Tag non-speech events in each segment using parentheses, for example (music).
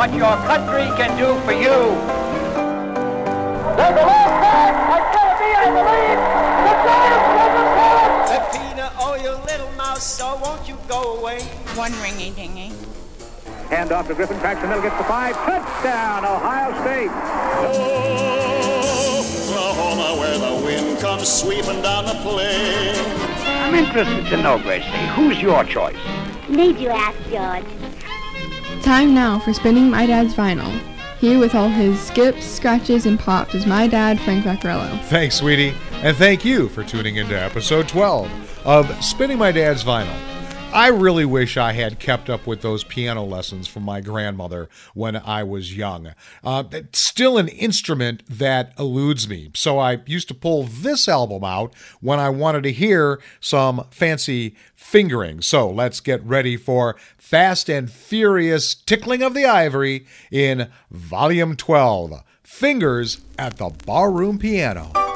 ask not what your country can do for you. There's a long pass. It's going to be, I believe, the Giants will the Peppina, oh, you little mouse, so won't you go away? One ringy dingy. Hand off to Griffin, cracks the middle, gets the five. Touchdown, Ohio State. Oh, Oklahoma, where the wind comes sweeping down the plain. I'm interested to know, Gracie, who's your choice? Need you ask, George? Time now for spinning my dad's vinyl. Here with all his skips, scratches, and pops is my dad, Frank Vaccarello. Thanks, sweetie. And thank you for tuning into episode 12 of Spinning My Dad's Vinyl. I really wish I had kept up with those piano lessons from my grandmother when I was young. Uh, it's still an instrument that eludes me, so I used to pull this album out when I wanted to hear some fancy fingering. So let's get ready for Fast and Furious Tickling of the Ivory in Volume 12 Fingers at the Barroom Piano.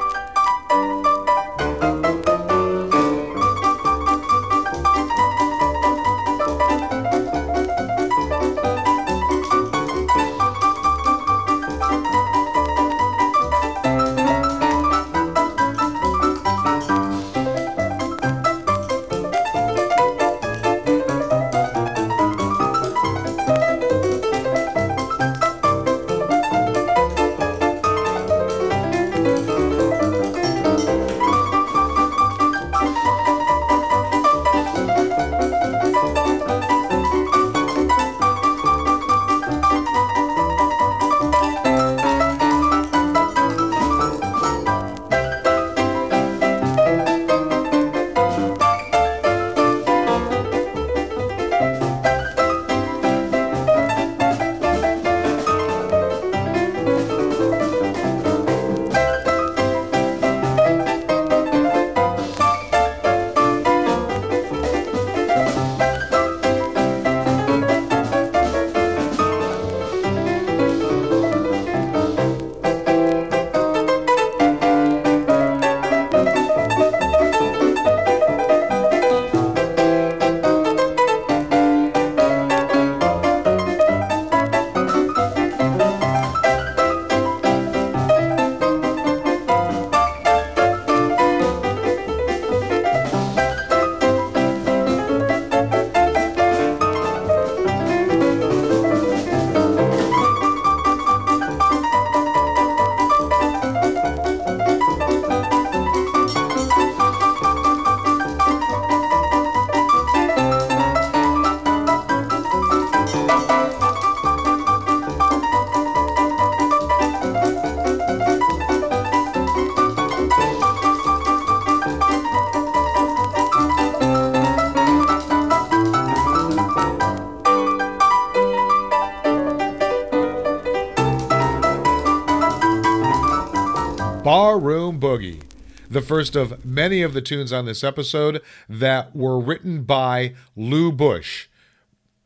The first of many of the tunes on this episode that were written by Lou Busch,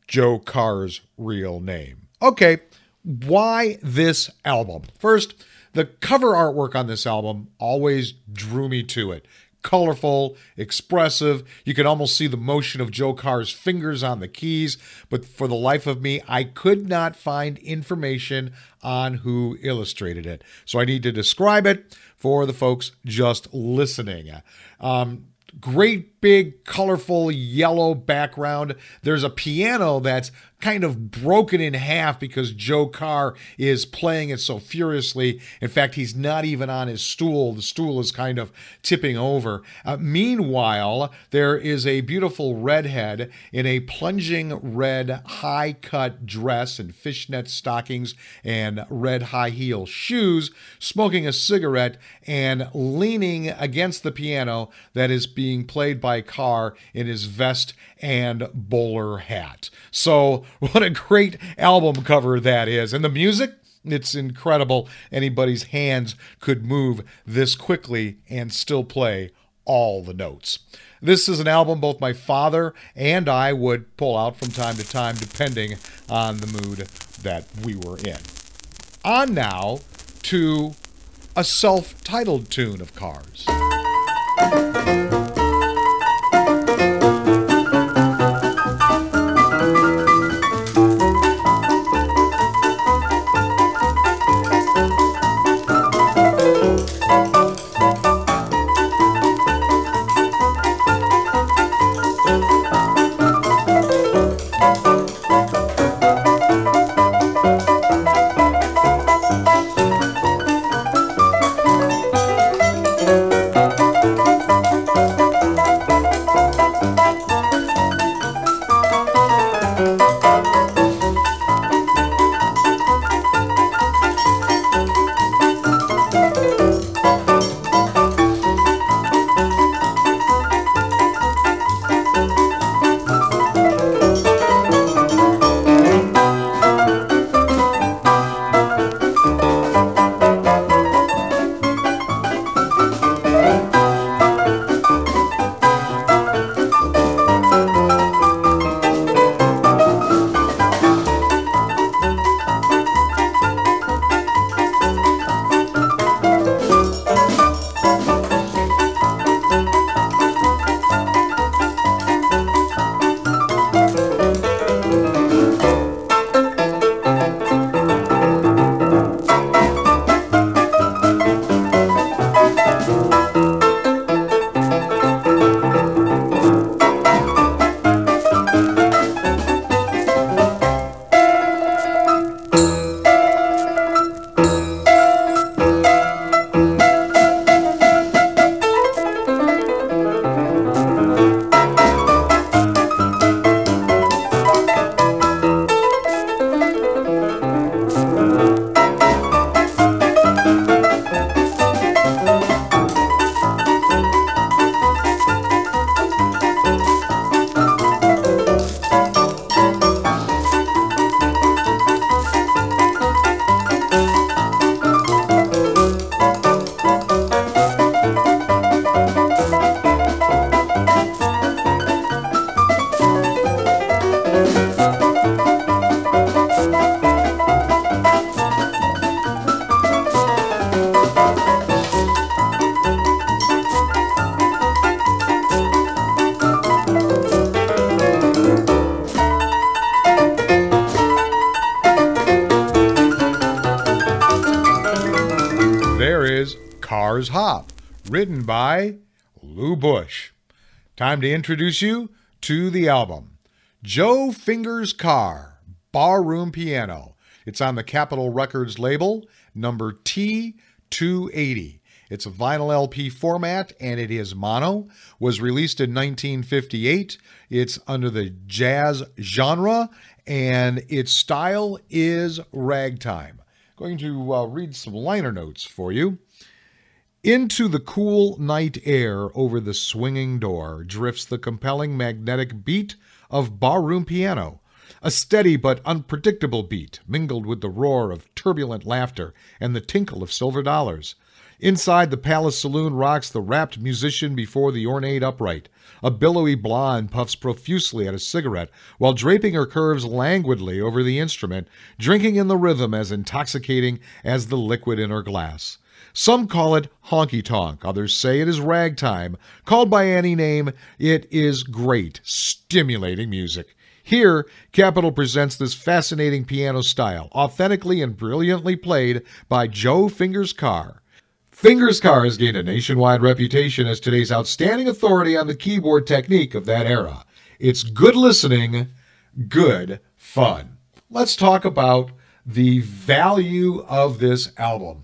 Joe Carr's real name. Okay, why this album? First, the cover artwork on this album always drew me to it. Colorful, expressive. You can almost see the motion of Joe Carr's fingers on the keys, but for the life of me, I could not find information on who illustrated it. So I need to describe it for the folks just listening. Um, great big colorful yellow background. There's a piano that's kind of broken in half because Joe Carr is playing it so furiously. In fact, he's not even on his stool. The stool is kind of tipping over. Uh, meanwhile, there is a beautiful redhead in a plunging red high cut dress and fishnet stockings and red high heel shoes, smoking a cigarette and leaning against the piano that is being played by Carr in his vest and bowler hat. So, (laughs) what a great album cover that is. And the music, it's incredible. Anybody's hands could move this quickly and still play all the notes. This is an album both my father and I would pull out from time to time, depending on the mood that we were in. On now to a self titled tune of Carr's. Written by Lou Busch. Time to introduce you to the album. Joe Fingers Carr, Barroom Piano. It's on the Capitol Records label, number T280. It's a vinyl LP format and it is mono. Was released in 1958. It's under the jazz genre and its style is ragtime. Going to uh, read some liner notes for you. Into the cool night air over the swinging door drifts the compelling magnetic beat of barroom piano. A steady but unpredictable beat, mingled with the roar of turbulent laughter and the tinkle of silver dollars. Inside the palace saloon rocks the rapt musician before the ornate upright. A billowy blonde puffs profusely at a cigarette while draping her curves languidly over the instrument, drinking in the rhythm as intoxicating as the liquid in her glass. Some call it honky tonk, others say it is ragtime. Called by any name, it is great, stimulating music. Here, Capitol presents this fascinating piano style, authentically and brilliantly played by Joe Fingers Carr. Fingers Carr has gained a nationwide reputation as today's outstanding authority on the keyboard technique of that era. It's good listening, good fun. Let's talk about the value of this album.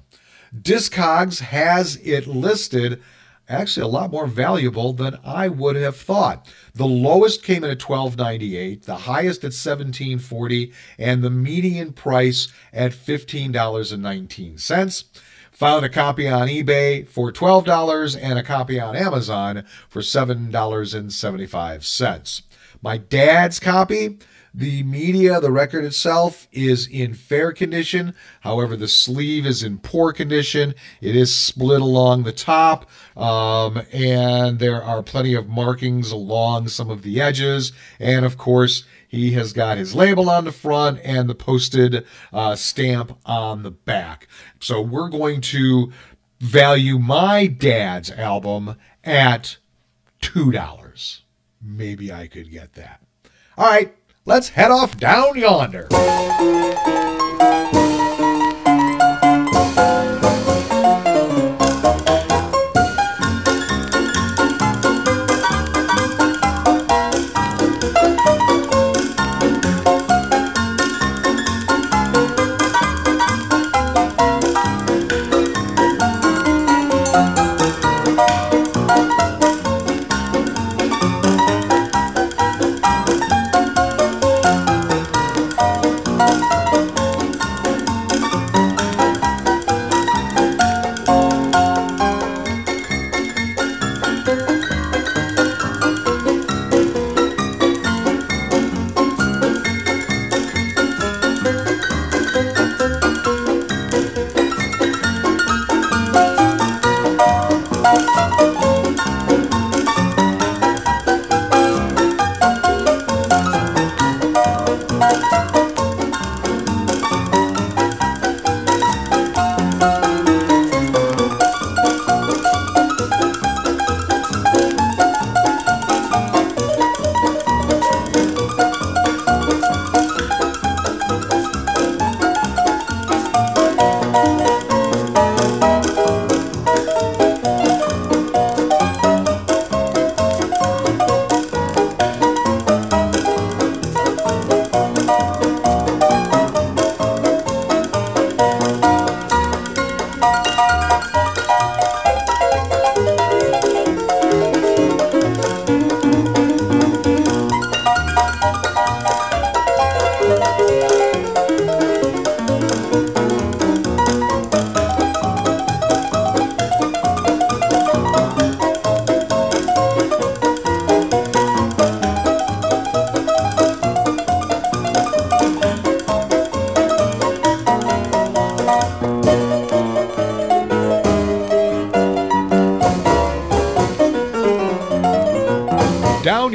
Discogs has it listed actually a lot more valuable than I would have thought. The lowest came in at 12.98, the highest at 17.40, and the median price at $15.19. Found a copy on eBay for $12 and a copy on Amazon for $7.75. My dad's copy, the media, the record itself is in fair condition. However, the sleeve is in poor condition. It is split along the top, um, and there are plenty of markings along some of the edges. And of course, he has got his label on the front and the posted uh, stamp on the back. So we're going to value my dad's album at $2. Maybe I could get that. All right, let's head off down yonder.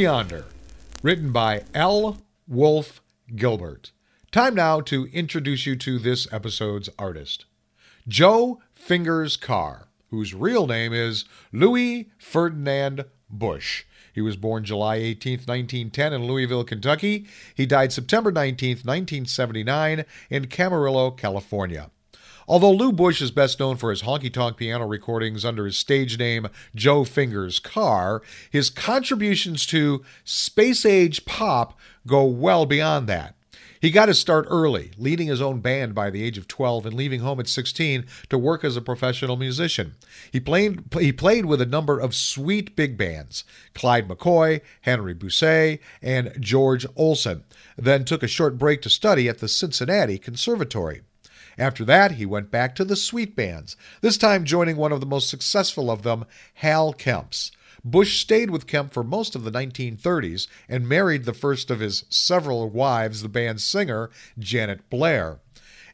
Yonder, written by L. Wolfe Gilbert. Time now to introduce you to this episode's artist, Joe Fingers Carr, whose real name is Louis Ferdinand Busch. He was born July 18, 1910, in Louisville, Kentucky. He died September 19, 1979, in Camarillo, California. Although Lou Busch is best known for his honky tonk piano recordings under his stage name Joe Fingers Carr, his contributions to space age pop go well beyond that. He got his start early, leading his own band by the age of 12 and leaving home at 16 to work as a professional musician. He played, he played with a number of sweet big bands Clyde McCoy, Henry Busse, and George Olsen, then took a short break to study at the Cincinnati Conservatory. After that, he went back to the sweet bands, this time joining one of the most successful of them, Hal Kemp's. Busch stayed with Kemp for most of the 1930s and married the first of his several wives, the band's singer, Janet Blair.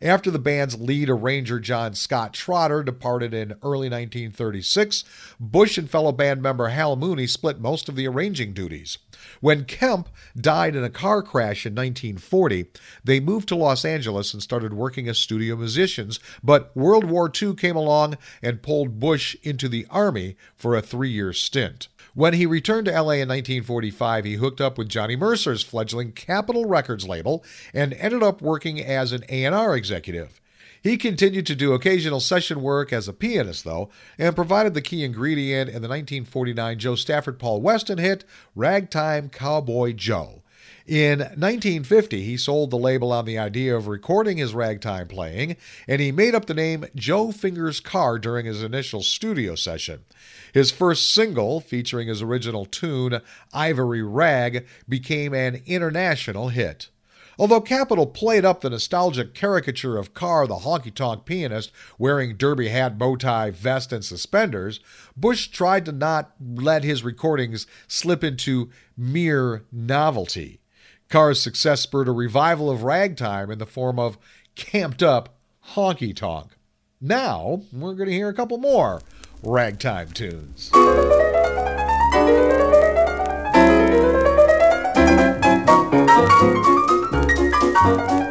After the band's lead arranger John Scott Trotter departed in early 1936, Busch and fellow band member Hal Mooney split most of the arranging duties. When Kemp died in a car crash in 1940, they moved to Los Angeles and started working as studio musicians, but World War II came along and pulled Busch into the Army for a three year stint. When he returned to LA in 1945, he hooked up with Johnny Mercer's fledgling Capitol Records label and ended up working as an A&R executive. He continued to do occasional session work as a pianist, though, and provided the key ingredient in the 1949 Jo Stafford Paul Weston hit, Ragtime Cowboy Joe. In 1950, he sold the label on the idea of recording his ragtime playing, and he made up the name Joe Fingers Carr during his initial studio session. His first single, featuring his original tune, Ivory Rag, became an international hit. Although Capitol played up the nostalgic caricature of Carr, the honky tonk pianist, wearing derby hat, bow tie, vest, and suspenders, Busch tried to not let his recordings slip into mere novelty. Carr's success spurred a revival of ragtime in the form of camped up honky tonk. Now, we're going to hear a couple more ragtime tunes. Spinning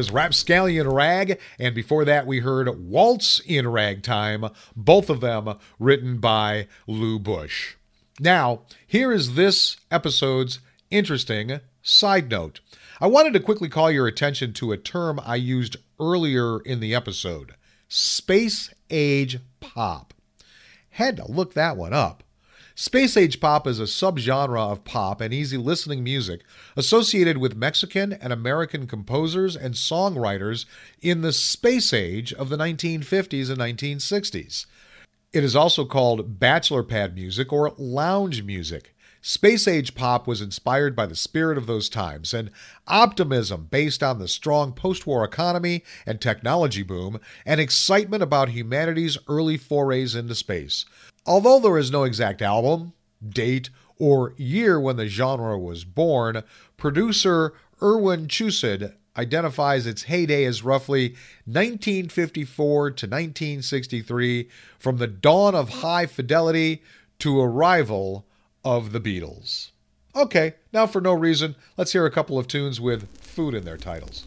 is Rapscallion Rag, and before that we heard Waltz in Ragtime, both of them written by Lou Busch. Now, here is this episode's interesting side note. I wanted to quickly call your attention to a term I used earlier in the episode space age pop. Had to look that one up. Space age pop is a subgenre of pop and easy listening music associated with Mexican and American composers and songwriters in the space age of the 1950s and 1960s. It is also called bachelor pad music or lounge music. Space age pop was inspired by the spirit of those times and optimism based on the strong post war economy and technology boom and excitement about humanity's early forays into space. Although there is no exact album, date, or year when the genre was born, producer Irwin Chusid identifies its heyday as roughly 1954 to 1963, from the dawn of high fidelity to arrival of the Beatles. Okay, now for no reason, let's hear a couple of tunes with food in their titles.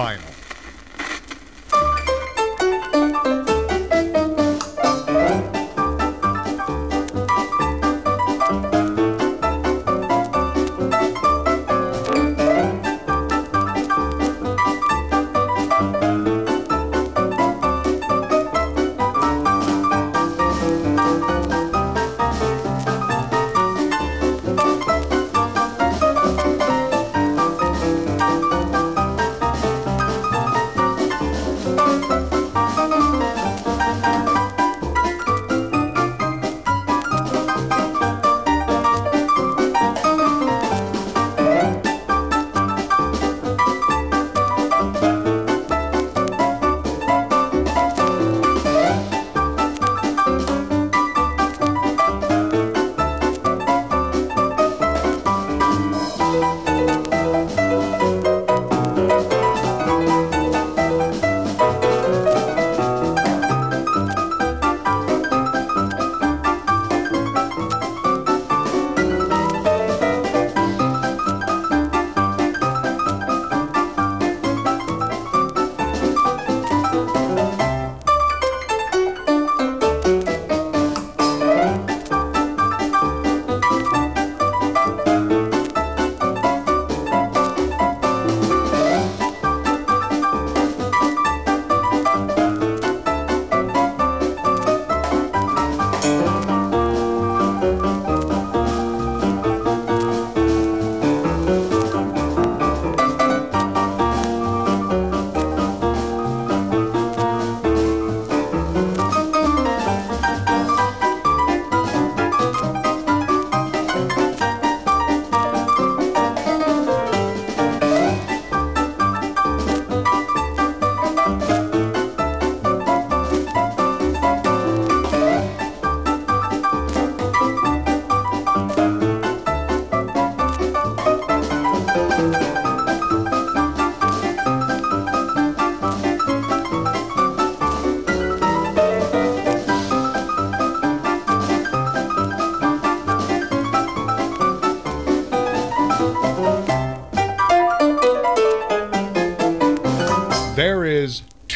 Vinyl.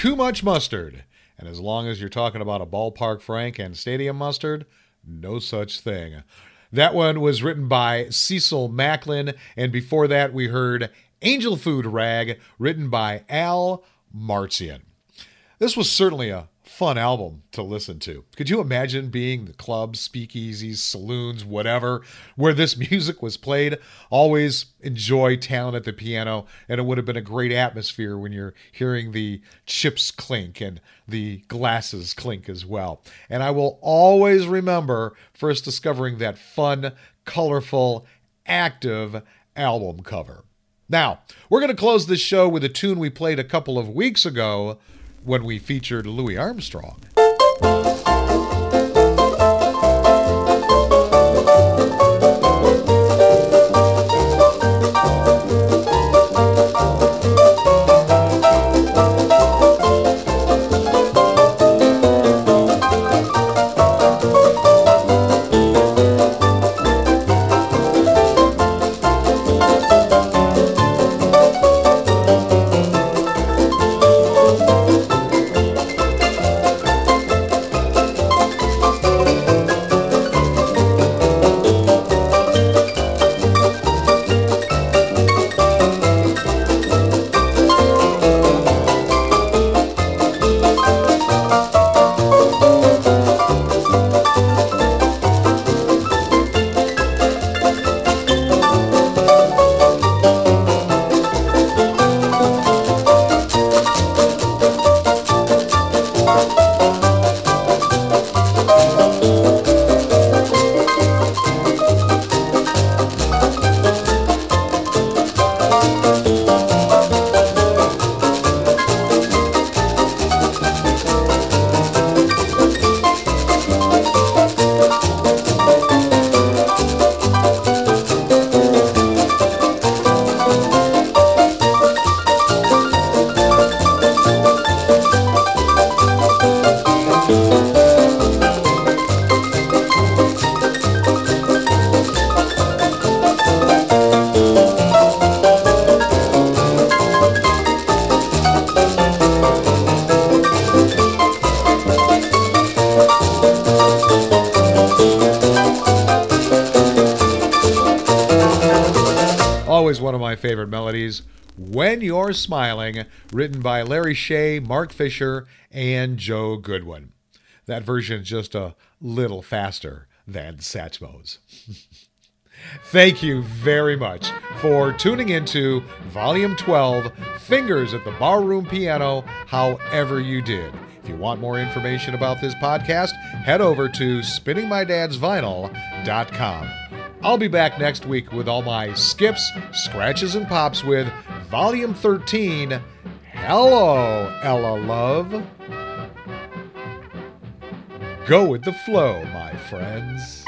Too much mustard. And as long as you're talking about a ballpark Frank and stadium mustard, no such thing. That one was written by Cecil Macklin, and before that we heard Angel Food Rag, written by Al Marzian. This was certainly a fun album to listen to. Could you imagine being the clubs, speakeasies, saloons, whatever, where this (laughs) music was played? Always enjoy talent at the piano, and it would have been a great atmosphere when you're hearing the chips clink and the glasses clink as well. And I will always remember first discovering that fun, colorful, active album cover. Now, we're going to close this show with a tune we played a couple of weeks ago when we featured Louis Armstrong. Always one of my favorite melodies. When You're Smiling, written by Larry Shay, Mark Fisher, and Joe Goodwin. That version is just a little faster than Satchmo's. (laughs) Thank you very much for tuning into Volume 12 Fingers at the Barroom Piano, however you did. If you want more information about this podcast, head over to spinningmydadsvinyl.com. I'll be back next week with all my skips, scratches, and pops with Volume 13. Hello, Ella Love. Go with the flow, my friends.